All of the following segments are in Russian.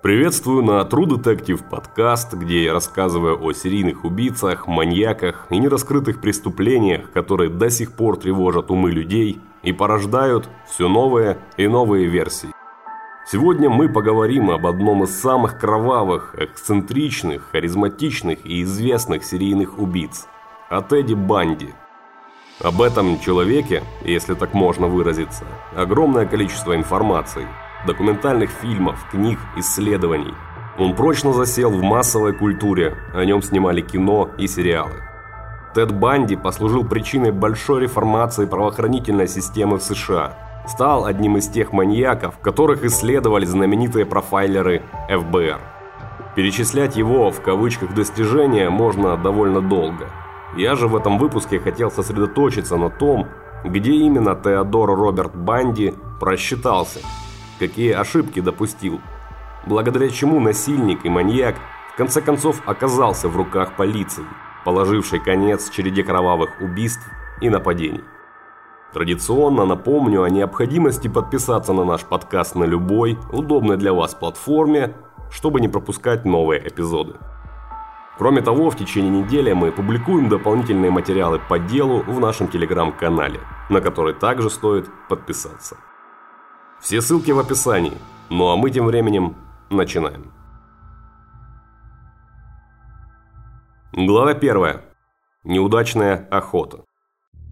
Приветствую на True Detective подкаст, где я рассказываю о серийных убийцах, маньяках и нераскрытых преступлениях, которые до сих пор тревожат умы людей и порождают все новые и новые версии. Сегодня мы поговорим об одном из самых кровавых, эксцентричных, харизматичных и известных серийных убийц – о Тедди Банди. Об этом человеке, если так можно выразиться, огромное количество информации – документальных фильмов, книг, исследований. Он прочно засел в массовой культуре, о нем снимали кино и сериалы. Тед Банди послужил причиной большой реформации правоохранительной системы в США. Стал одним из тех маньяков, которых исследовали знаменитые профайлеры ФБР. Перечислять его в кавычках достижения можно довольно долго. Я же в этом выпуске хотел сосредоточиться на том, где именно Теодор Роберт Банди просчитался – какие ошибки допустил, благодаря чему насильник и маньяк в конце концов оказался в руках полиции, положившей конец череде кровавых убийств и нападений. Традиционно напомню о необходимости подписаться на наш подкаст на любой удобной для вас платформе, чтобы не пропускать новые эпизоды. Кроме того, в течение недели мы публикуем дополнительные материалы по делу в нашем телеграм-канале, на который также стоит подписаться. Все ссылки в описании. Ну а мы тем временем начинаем. Глава 1. Неудачная охота.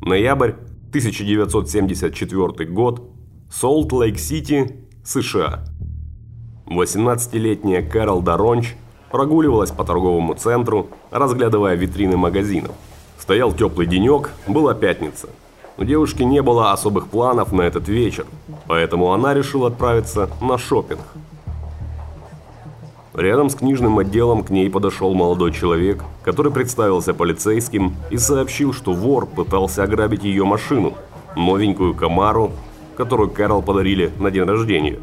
Ноябрь 1974 год. Солт-Лейк-Сити, США. 18-летняя Кэрол Доронч прогуливалась по торговому центру, разглядывая витрины магазинов. Стоял теплый денек, была пятница – у девушки не было особых планов на этот вечер, поэтому она решила отправиться на шопинг. Рядом с книжным отделом к ней подошел молодой человек, который представился полицейским и сообщил, что вор пытался ограбить ее машину, новенькую Камару, которую Кэрол подарили на день рождения.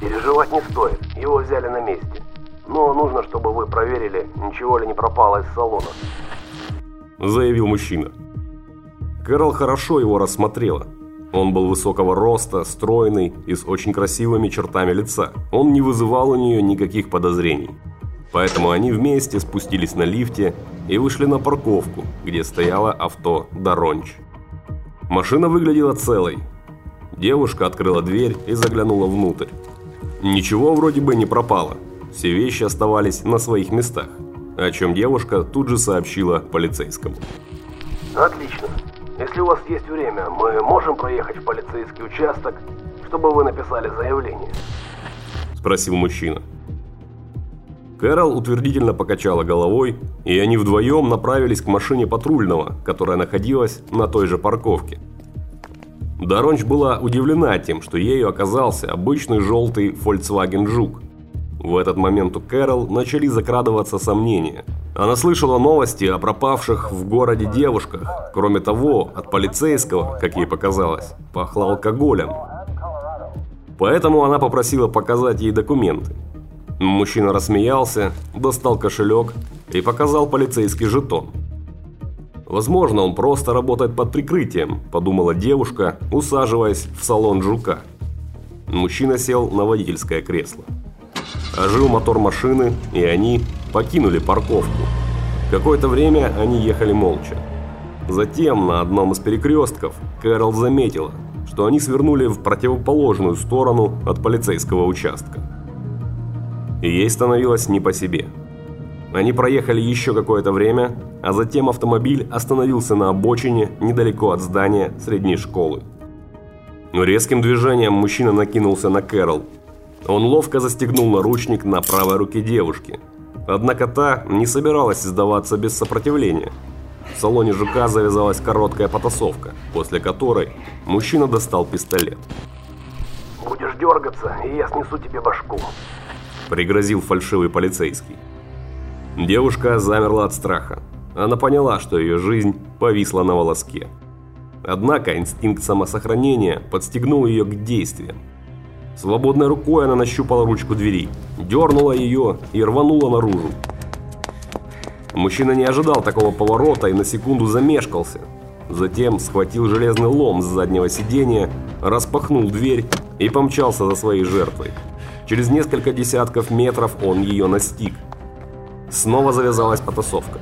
Переживать не стоит, его взяли на месте. Но нужно, чтобы вы проверили, ничего ли не пропало из салона. Заявил мужчина. Кэрол хорошо его рассмотрела. Он был высокого роста, стройный и с очень красивыми чертами лица. Он не вызывал у нее никаких подозрений. Поэтому они вместе спустились на лифте и вышли на парковку, где стояло авто Доронч. Машина выглядела целой. Девушка открыла дверь и заглянула внутрь. Ничего вроде бы не пропало. Все вещи оставались на своих местах, о чем девушка тут же сообщила полицейскому. Отлично. Если у вас есть время, мы можем проехать в полицейский участок, чтобы вы написали заявление?» Спросил мужчина. Кэрол утвердительно покачала головой, и они вдвоем направились к машине патрульного, которая находилась на той же парковке. Доронч была удивлена тем, что ею оказался обычный желтый Volkswagen Жук. В этот момент у Кэрол начали закрадываться сомнения – она слышала новости о пропавших в городе девушках. Кроме того, от полицейского, как ей показалось, пахло алкоголем. Поэтому она попросила показать ей документы. Мужчина рассмеялся, достал кошелек и показал полицейский жетон. Возможно, он просто работает под прикрытием, подумала девушка, усаживаясь в салон жука. Мужчина сел на водительское кресло. Ожил мотор машины, и они покинули парковку. Какое-то время они ехали молча. Затем на одном из перекрестков Кэрол заметила, что они свернули в противоположную сторону от полицейского участка. И ей становилось не по себе. Они проехали еще какое-то время, а затем автомобиль остановился на обочине недалеко от здания средней школы. Резким движением мужчина накинулся на Кэрол, он ловко застегнул наручник на правой руке девушки. Однако та не собиралась сдаваться без сопротивления. В салоне жука завязалась короткая потасовка, после которой мужчина достал пистолет. «Будешь дергаться, и я снесу тебе башку», – пригрозил фальшивый полицейский. Девушка замерла от страха. Она поняла, что ее жизнь повисла на волоске. Однако инстинкт самосохранения подстегнул ее к действиям. Свободной рукой она нащупала ручку двери, дернула ее и рванула наружу. Мужчина не ожидал такого поворота и на секунду замешкался. Затем схватил железный лом с заднего сиденья, распахнул дверь и помчался за своей жертвой. Через несколько десятков метров он ее настиг. Снова завязалась потасовка.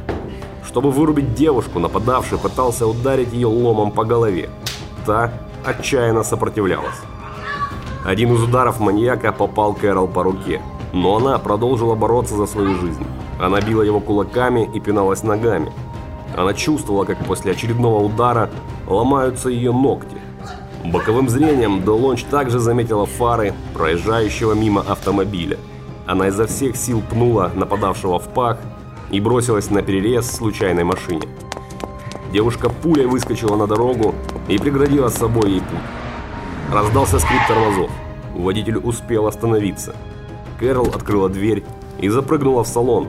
Чтобы вырубить девушку, нападавший пытался ударить ее ломом по голове. Та отчаянно сопротивлялась. Один из ударов маньяка попал Кэрол по руке, но она продолжила бороться за свою жизнь. Она била его кулаками и пиналась ногами. Она чувствовала, как после очередного удара ломаются ее ногти. Боковым зрением Делонч также заметила фары проезжающего мимо автомобиля. Она изо всех сил пнула нападавшего в пах и бросилась на перерез случайной машине. Девушка пулей выскочила на дорогу и преградила с собой ей путь. Раздался скрип тормозов. Водитель успел остановиться. Кэрол открыла дверь и запрыгнула в салон,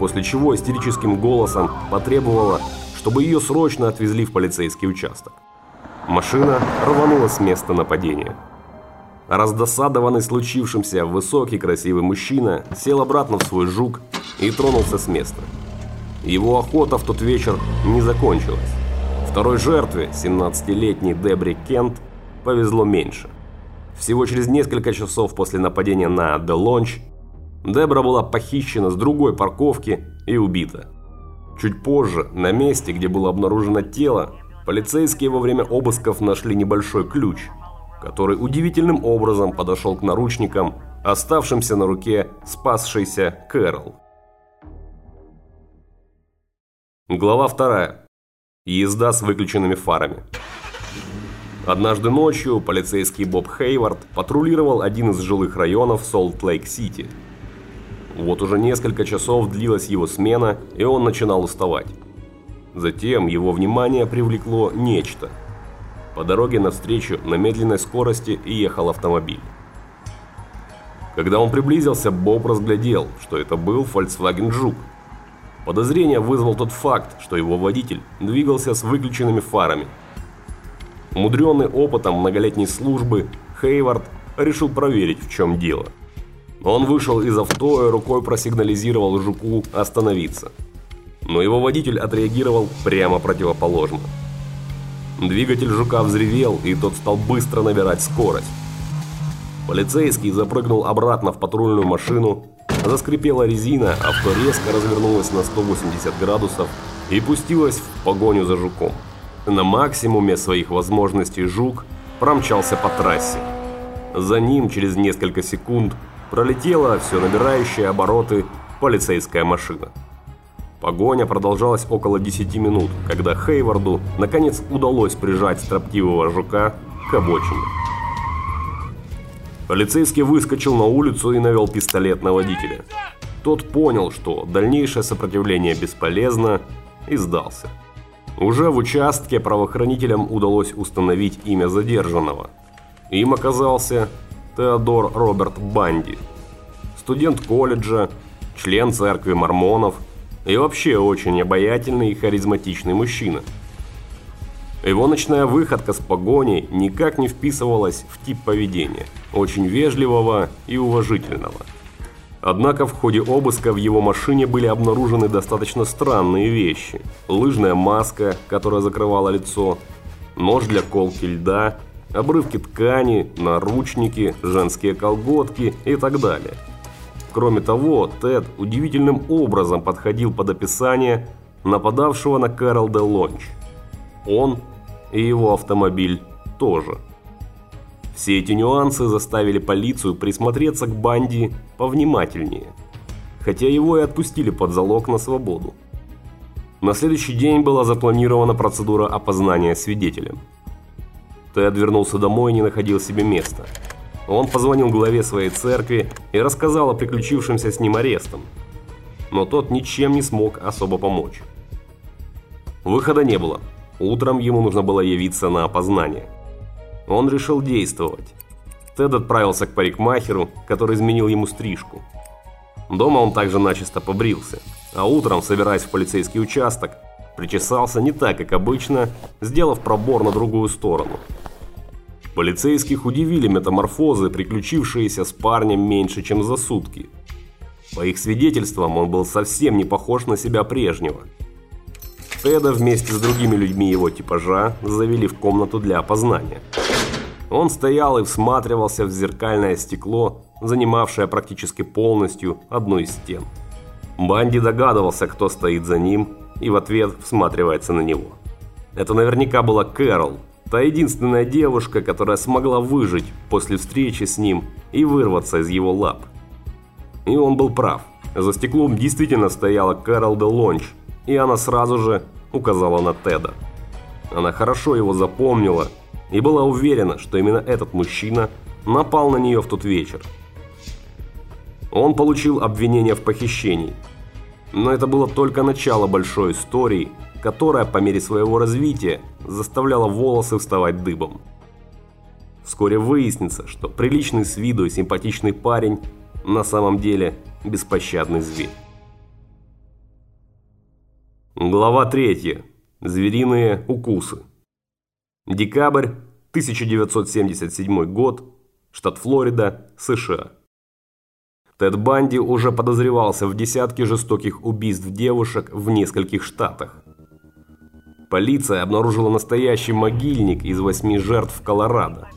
после чего истерическим голосом потребовала, чтобы ее срочно отвезли в полицейский участок. Машина рванула с места нападения. Раздосадованный случившимся высокий красивый мужчина сел обратно в свой жук и тронулся с места. Его охота в тот вечер не закончилась. Второй жертве, 17-летней Дебри Кент, повезло меньше. Всего через несколько часов после нападения на The Launch Дебра была похищена с другой парковки и убита. Чуть позже, на месте, где было обнаружено тело, полицейские во время обысков нашли небольшой ключ, который удивительным образом подошел к наручникам, оставшимся на руке спасшейся Кэрол. Глава 2. Езда с выключенными фарами. Однажды ночью полицейский Боб Хейвард патрулировал один из жилых районов Солт-Лейк-Сити – вот уже несколько часов длилась его смена, и он начинал уставать. Затем его внимание привлекло нечто. По дороге навстречу на медленной скорости ехал автомобиль. Когда он приблизился, Боб разглядел, что это был Volkswagen Жук. Подозрение вызвал тот факт, что его водитель двигался с выключенными фарами. Умудренный опытом многолетней службы, Хейвард решил проверить, в чем дело. Он вышел из авто и рукой просигнализировал Жуку остановиться. Но его водитель отреагировал прямо противоположно. Двигатель Жука взревел, и тот стал быстро набирать скорость. Полицейский запрыгнул обратно в патрульную машину, заскрипела резина, авто резко развернулось на 180 градусов и пустилось в погоню за Жуком. На максимуме своих возможностей Жук промчался по трассе. За ним через несколько секунд пролетела все набирающая обороты полицейская машина. Погоня продолжалась около 10 минут, когда Хейварду наконец удалось прижать строптивого жука к обочине. Полицейский выскочил на улицу и навел пистолет на водителя. Тот понял, что дальнейшее сопротивление бесполезно и сдался. Уже в участке правоохранителям удалось установить имя задержанного. Им оказался Теодор Роберт Банди. Студент колледжа, член церкви мормонов и вообще очень обаятельный и харизматичный мужчина. Его ночная выходка с погоней никак не вписывалась в тип поведения, очень вежливого и уважительного. Однако в ходе обыска в его машине были обнаружены достаточно странные вещи. Лыжная маска, которая закрывала лицо, нож для колки льда обрывки ткани, наручники, женские колготки и так далее. Кроме того, Тед удивительным образом подходил под описание нападавшего на Кэрол де Лонч. Он и его автомобиль тоже. Все эти нюансы заставили полицию присмотреться к банде повнимательнее, хотя его и отпустили под залог на свободу. На следующий день была запланирована процедура опознания свидетелем. Тед вернулся домой и не находил себе места. Он позвонил главе своей церкви и рассказал о приключившемся с ним арестом. Но тот ничем не смог особо помочь. Выхода не было. Утром ему нужно было явиться на опознание. Он решил действовать. Тед отправился к парикмахеру, который изменил ему стрижку. Дома он также начисто побрился, а утром, собираясь в полицейский участок, причесался не так, как обычно, сделав пробор на другую сторону – Полицейских удивили метаморфозы, приключившиеся с парнем меньше, чем за сутки. По их свидетельствам, он был совсем не похож на себя прежнего. Теда вместе с другими людьми его типажа завели в комнату для опознания. Он стоял и всматривался в зеркальное стекло, занимавшее практически полностью одну из стен. Банди догадывался, кто стоит за ним, и в ответ всматривается на него. Это наверняка была Кэрол, та единственная девушка, которая смогла выжить после встречи с ним и вырваться из его лап. И он был прав. За стеклом действительно стояла Кэрол де Лонч, и она сразу же указала на Теда. Она хорошо его запомнила и была уверена, что именно этот мужчина напал на нее в тот вечер. Он получил обвинение в похищении. Но это было только начало большой истории, которая по мере своего развития заставляла волосы вставать дыбом. Вскоре выяснится, что приличный с виду и симпатичный парень на самом деле беспощадный зверь. Глава 3. Звериные укусы. Декабрь 1977 год. Штат Флорида, США. Тед Банди уже подозревался в десятке жестоких убийств девушек в нескольких штатах. Полиция обнаружила настоящий могильник из восьми жертв Колорадо.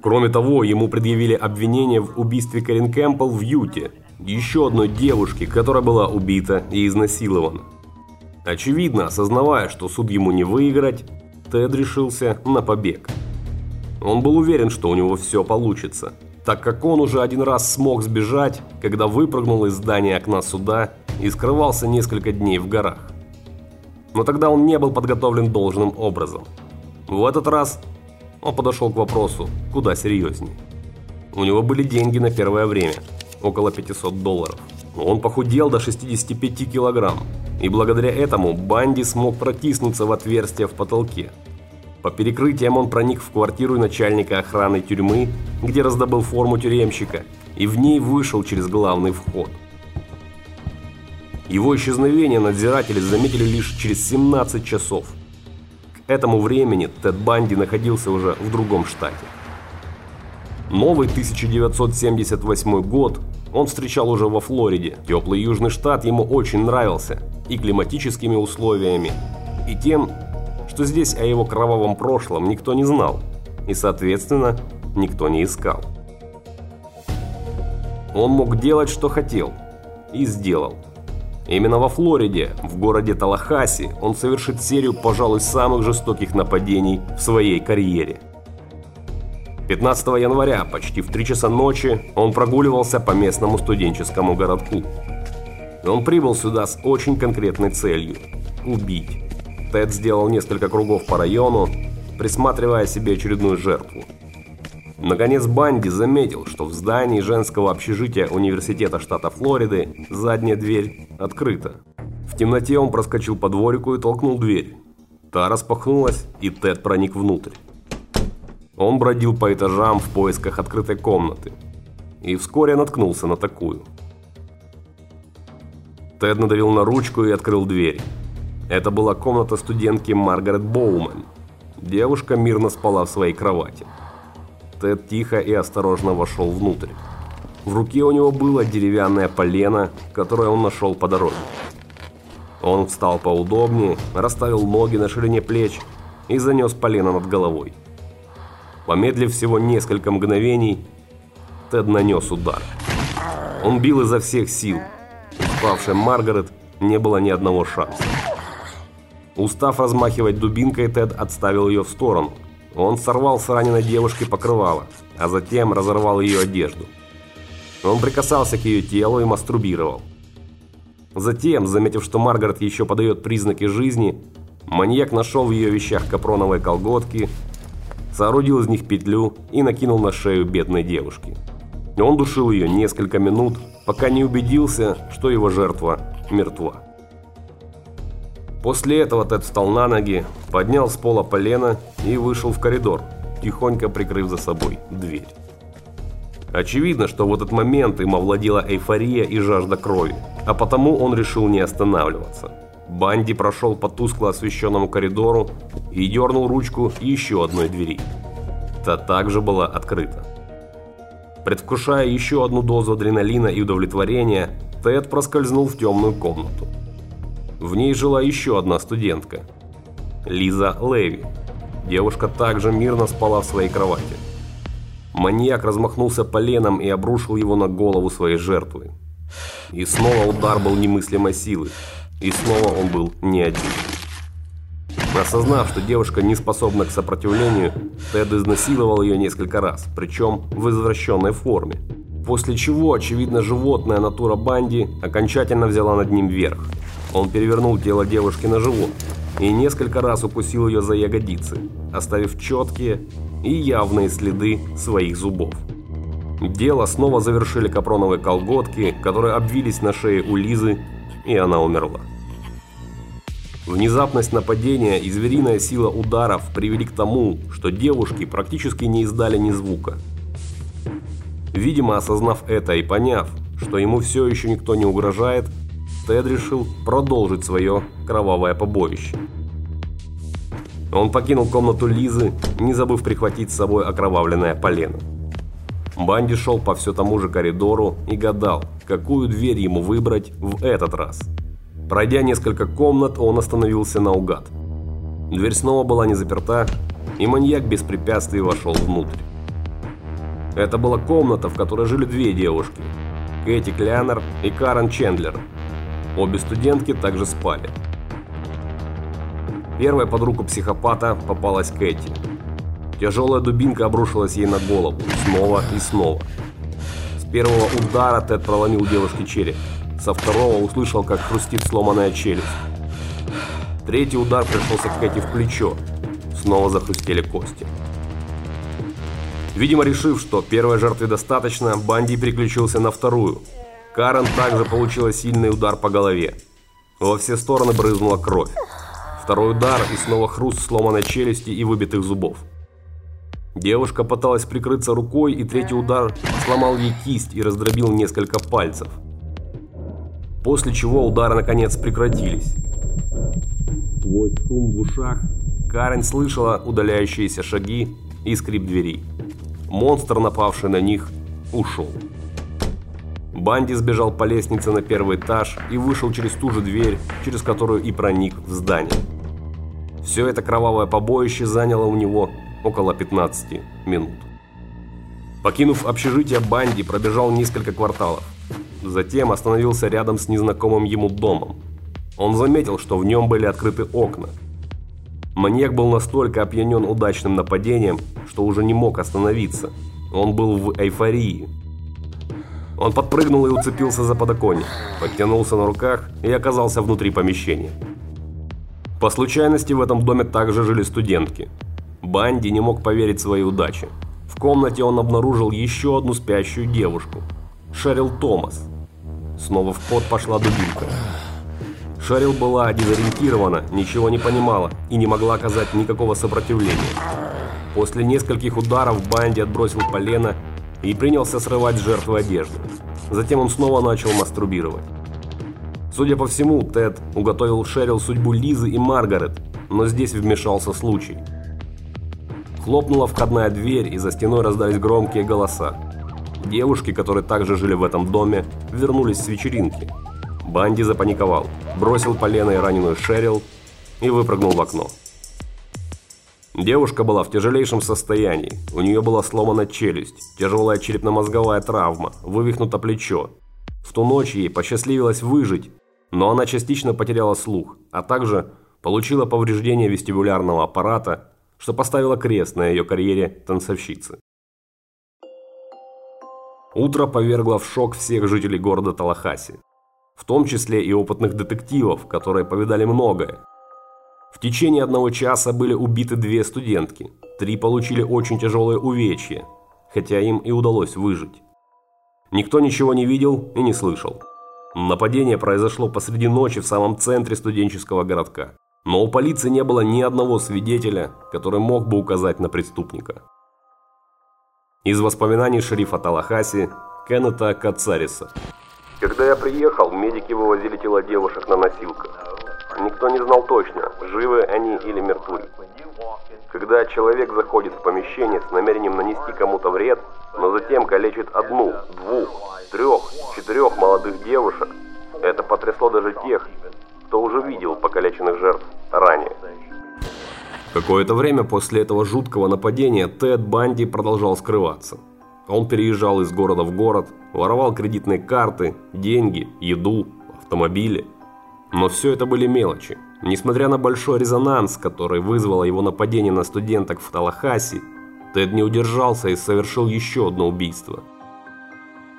Кроме того, ему предъявили обвинение в убийстве Карин Кэмпбелл в Юте, еще одной девушки, которая была убита и изнасилована. Очевидно, осознавая, что суд ему не выиграть, Тед решился на побег. Он был уверен, что у него все получится, так как он уже один раз смог сбежать, когда выпрыгнул из здания окна суда и скрывался несколько дней в горах. Но тогда он не был подготовлен должным образом. В этот раз он подошел к вопросу куда серьезнее. У него были деньги на первое время, около 500 долларов. Он похудел до 65 килограмм, и благодаря этому Банди смог протиснуться в отверстие в потолке. По перекрытиям он проник в квартиру начальника охраны тюрьмы, где раздобыл форму тюремщика, и в ней вышел через главный вход. Его исчезновение надзиратели заметили лишь через 17 часов. К этому времени Тед Банди находился уже в другом штате. Новый 1978 год он встречал уже во Флориде. Теплый южный штат ему очень нравился и климатическими условиями, и тем, что здесь о его кровавом прошлом никто не знал, и, соответственно, никто не искал. Он мог делать, что хотел, и сделал. Именно во Флориде, в городе Талахаси, он совершит серию, пожалуй, самых жестоких нападений в своей карьере. 15 января, почти в 3 часа ночи, он прогуливался по местному студенческому городку. Он прибыл сюда с очень конкретной целью – убить. Тед сделал несколько кругов по району, присматривая себе очередную жертву. Наконец Банди заметил, что в здании женского общежития университета штата Флориды задняя дверь открыта. В темноте он проскочил по дворику и толкнул дверь. Та распахнулась, и Тед проник внутрь. Он бродил по этажам в поисках открытой комнаты. И вскоре наткнулся на такую. Тед надавил на ручку и открыл дверь. Это была комната студентки Маргарет Боумен. Девушка мирно спала в своей кровати. Тед тихо и осторожно вошел внутрь. В руке у него было деревянное полено, которое он нашел по дороге. Он встал поудобнее, расставил ноги на ширине плеч и занес полено над головой. Помедлив всего несколько мгновений, Тед нанес удар. Он бил изо всех сил. Спавшая Маргарет не было ни одного шанса. Устав размахивать дубинкой, Тед отставил ее в сторону. Он сорвал с раненой девушки покрывало, а затем разорвал ее одежду. Он прикасался к ее телу и мастурбировал. Затем, заметив, что Маргарет еще подает признаки жизни, маньяк нашел в ее вещах капроновые колготки, соорудил из них петлю и накинул на шею бедной девушки. Он душил ее несколько минут, пока не убедился, что его жертва мертва. После этого Тед встал на ноги, поднял с пола полено и вышел в коридор, тихонько прикрыв за собой дверь. Очевидно, что в этот момент им овладела эйфория и жажда крови, а потому он решил не останавливаться. Банди прошел по тускло освещенному коридору и дернул ручку еще одной двери. Та также была открыта. Предвкушая еще одну дозу адреналина и удовлетворения, Тед проскользнул в темную комнату. В ней жила еще одна студентка – Лиза Леви. Девушка также мирно спала в своей кровати. Маньяк размахнулся поленом и обрушил его на голову своей жертвы. И снова удар был немыслимой силы. И снова он был не один. Осознав, что девушка не способна к сопротивлению, Тед изнасиловал ее несколько раз, причем в извращенной форме. После чего, очевидно, животная натура Банди окончательно взяла над ним верх. Он перевернул тело девушки на живот и несколько раз укусил ее за ягодицы, оставив четкие и явные следы своих зубов. Дело снова завершили капроновые колготки, которые обвились на шее у Лизы, и она умерла. Внезапность нападения и звериная сила ударов привели к тому, что девушки практически не издали ни звука. Видимо, осознав это и поняв, что ему все еще никто не угрожает, Тед решил продолжить свое кровавое побоище. Он покинул комнату Лизы, не забыв прихватить с собой окровавленное полено. Банди шел по все тому же коридору и гадал, какую дверь ему выбрать в этот раз. Пройдя несколько комнат, он остановился наугад. Дверь снова была не заперта, и маньяк без препятствий вошел внутрь. Это была комната, в которой жили две девушки – Кэти Клянер и Карен Чендлер. Обе студентки также спали. Первая под руку психопата попалась Кэти. Тяжелая дубинка обрушилась ей на голову, снова и снова. С первого удара Тед проломил девушке череп. Со второго услышал, как хрустит сломанная челюсть. Третий удар пришелся Кэти в плечо. Снова захрустели кости. Видимо, решив, что первой жертве достаточно, Банди переключился на вторую. Карен также получила сильный удар по голове. Во все стороны брызнула кровь. Второй удар и снова хруст сломанной челюсти и выбитых зубов. Девушка пыталась прикрыться рукой, и третий удар сломал ей кисть и раздробил несколько пальцев. После чего удары наконец прекратились. Сквозь шум в ушах Карен слышала удаляющиеся шаги и скрип дверей. Монстр, напавший на них, ушел. Банди сбежал по лестнице на первый этаж и вышел через ту же дверь, через которую и проник в здание. Все это кровавое побоище заняло у него около 15 минут. Покинув общежитие, Банди пробежал несколько кварталов. Затем остановился рядом с незнакомым ему домом. Он заметил, что в нем были открыты окна. Маньяк был настолько опьянен удачным нападением, что уже не мог остановиться. Он был в эйфории. Он подпрыгнул и уцепился за подоконник, подтянулся на руках и оказался внутри помещения. По случайности в этом доме также жили студентки. Банди не мог поверить своей удаче. В комнате он обнаружил еще одну спящую девушку. Шерил Томас. Снова в ход пошла дубинка. Шерил была дезориентирована, ничего не понимала и не могла оказать никакого сопротивления. После нескольких ударов Банди отбросил полено и принялся срывать с жертвы одежду. Затем он снова начал мастурбировать. Судя по всему, Тед уготовил Шерил судьбу Лизы и Маргарет, но здесь вмешался случай. Хлопнула входная дверь, и за стеной раздались громкие голоса. Девушки, которые также жили в этом доме, вернулись с вечеринки. Банди запаниковал, бросил полено и раненую Шерил и выпрыгнул в окно. Девушка была в тяжелейшем состоянии. У нее была сломана челюсть, тяжелая черепно-мозговая травма, вывихнуто плечо. В ту ночь ей посчастливилось выжить, но она частично потеряла слух, а также получила повреждение вестибулярного аппарата, что поставило крест на ее карьере танцовщицы. Утро повергло в шок всех жителей города Талахаси, в том числе и опытных детективов, которые повидали многое. В течение одного часа были убиты две студентки, три получили очень тяжелые увечья, хотя им и удалось выжить. Никто ничего не видел и не слышал. Нападение произошло посреди ночи в самом центре студенческого городка. Но у полиции не было ни одного свидетеля, который мог бы указать на преступника. Из воспоминаний шерифа Талахаси Кеннета Кацариса. Когда я приехал, медики вывозили тела девушек на носилках. Никто не знал точно, живы они или мертвы. Когда человек заходит в помещение с намерением нанести кому-то вред, но затем калечит одну, двух, трех, четырех молодых девушек, это потрясло даже тех, кто уже видел покалеченных жертв ранее. Какое-то время после этого жуткого нападения Тед Банди продолжал скрываться. Он переезжал из города в город, воровал кредитные карты, деньги, еду, автомобили. Но все это были мелочи. Несмотря на большой резонанс, который вызвало его нападение на студенток в Талахаси, Тед не удержался и совершил еще одно убийство.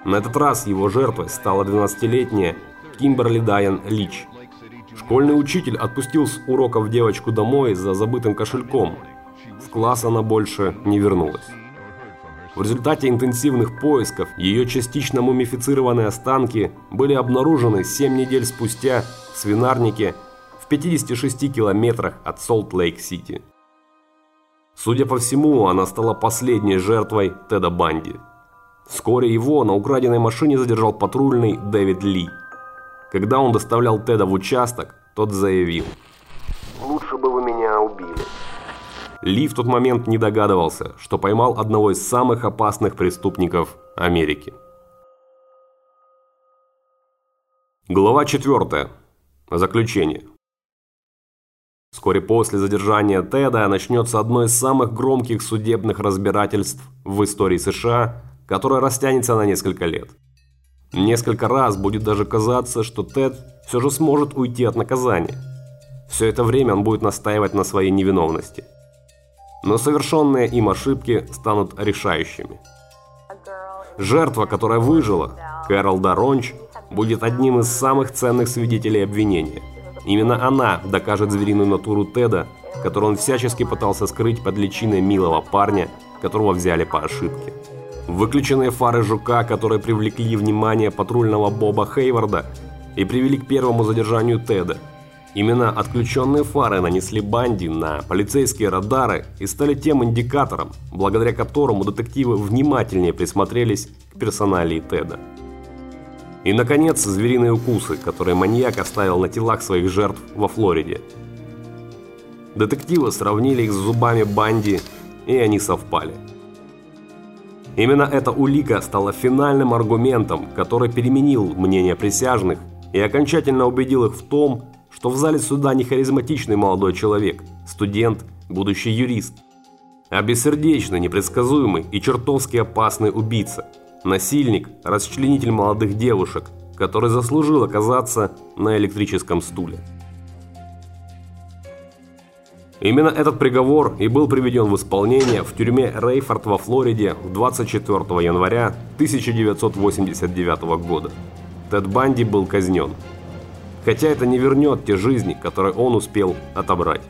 На этот раз его жертвой стала 12-летняя Кимберли Дайан Лич. Школьный учитель отпустил с уроков девочку домой за забытым кошельком. В класс она больше не вернулась. В результате интенсивных поисков ее частично мумифицированные останки были обнаружены 7 недель спустя в свинарнике в 56 километрах от Солт-Лейк-Сити. Судя по всему, она стала последней жертвой Теда Банди. Вскоре его на украденной машине задержал патрульный Дэвид Ли. Когда он доставлял Теда в участок, тот заявил. «Лучше бы вы меня убили». Ли в тот момент не догадывался, что поймал одного из самых опасных преступников Америки. Глава 4. Заключение. Вскоре после задержания Теда начнется одно из самых громких судебных разбирательств в истории США, которое растянется на несколько лет. Несколько раз будет даже казаться, что Тед все же сможет уйти от наказания. Все это время он будет настаивать на своей невиновности – но совершенные им ошибки станут решающими. Жертва, которая выжила, Кэрол Даронч, будет одним из самых ценных свидетелей обвинения. Именно она докажет звериную натуру Теда, которую он всячески пытался скрыть под личиной милого парня, которого взяли по ошибке. Выключенные фары жука, которые привлекли внимание патрульного Боба Хейварда и привели к первому задержанию Теда – Именно отключенные фары нанесли Банди на полицейские радары и стали тем индикатором, благодаря которому детективы внимательнее присмотрелись к персоналии Теда. И, наконец, звериные укусы, которые маньяк оставил на телах своих жертв во Флориде. Детективы сравнили их с зубами Банди, и они совпали. Именно эта улика стала финальным аргументом, который переменил мнение присяжных и окончательно убедил их в том, что в зале суда не харизматичный молодой человек, студент, будущий юрист, а бессердечный, непредсказуемый и чертовски опасный убийца, насильник, расчленитель молодых девушек, который заслужил оказаться на электрическом стуле. Именно этот приговор и был приведен в исполнение в тюрьме Рейфорд во Флориде 24 января 1989 года. Тед Банди был казнен хотя это не вернет те жизни, которые он успел отобрать.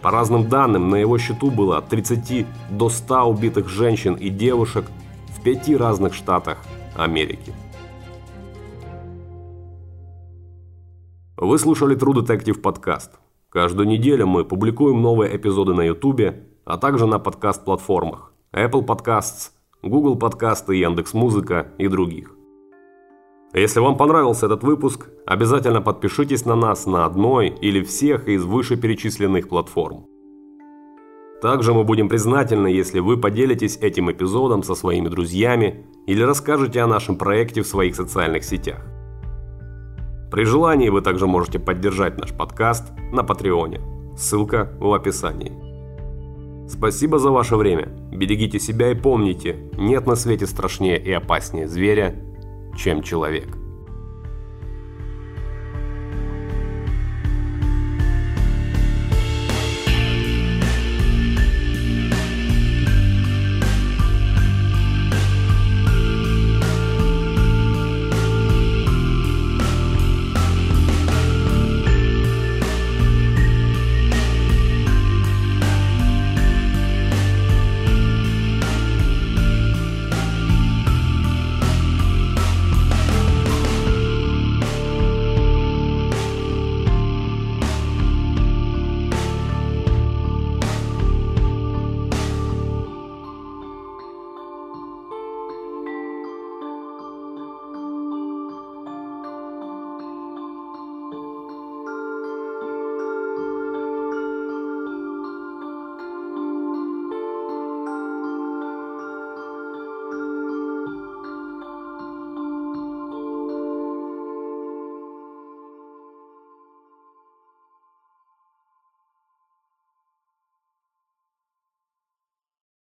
По разным данным, на его счету было от 30 до 100 убитых женщин и девушек в пяти разных штатах Америки. Вы слушали True Detective подкаст. Каждую неделю мы публикуем новые эпизоды на YouTube, а также на подкаст-платформах Apple Podcasts, Google Подкасты, Яндекс.Музыка и других. Если вам понравился этот выпуск, обязательно подпишитесь на нас на одной или всех из вышеперечисленных платформ. Также мы будем признательны, если вы поделитесь этим эпизодом со своими друзьями или расскажете о нашем проекте в своих социальных сетях. При желании вы также можете поддержать наш подкаст на Патреоне. Ссылка в описании. Спасибо за ваше время. Берегите себя и помните, нет на свете страшнее и опаснее зверя, чем человек.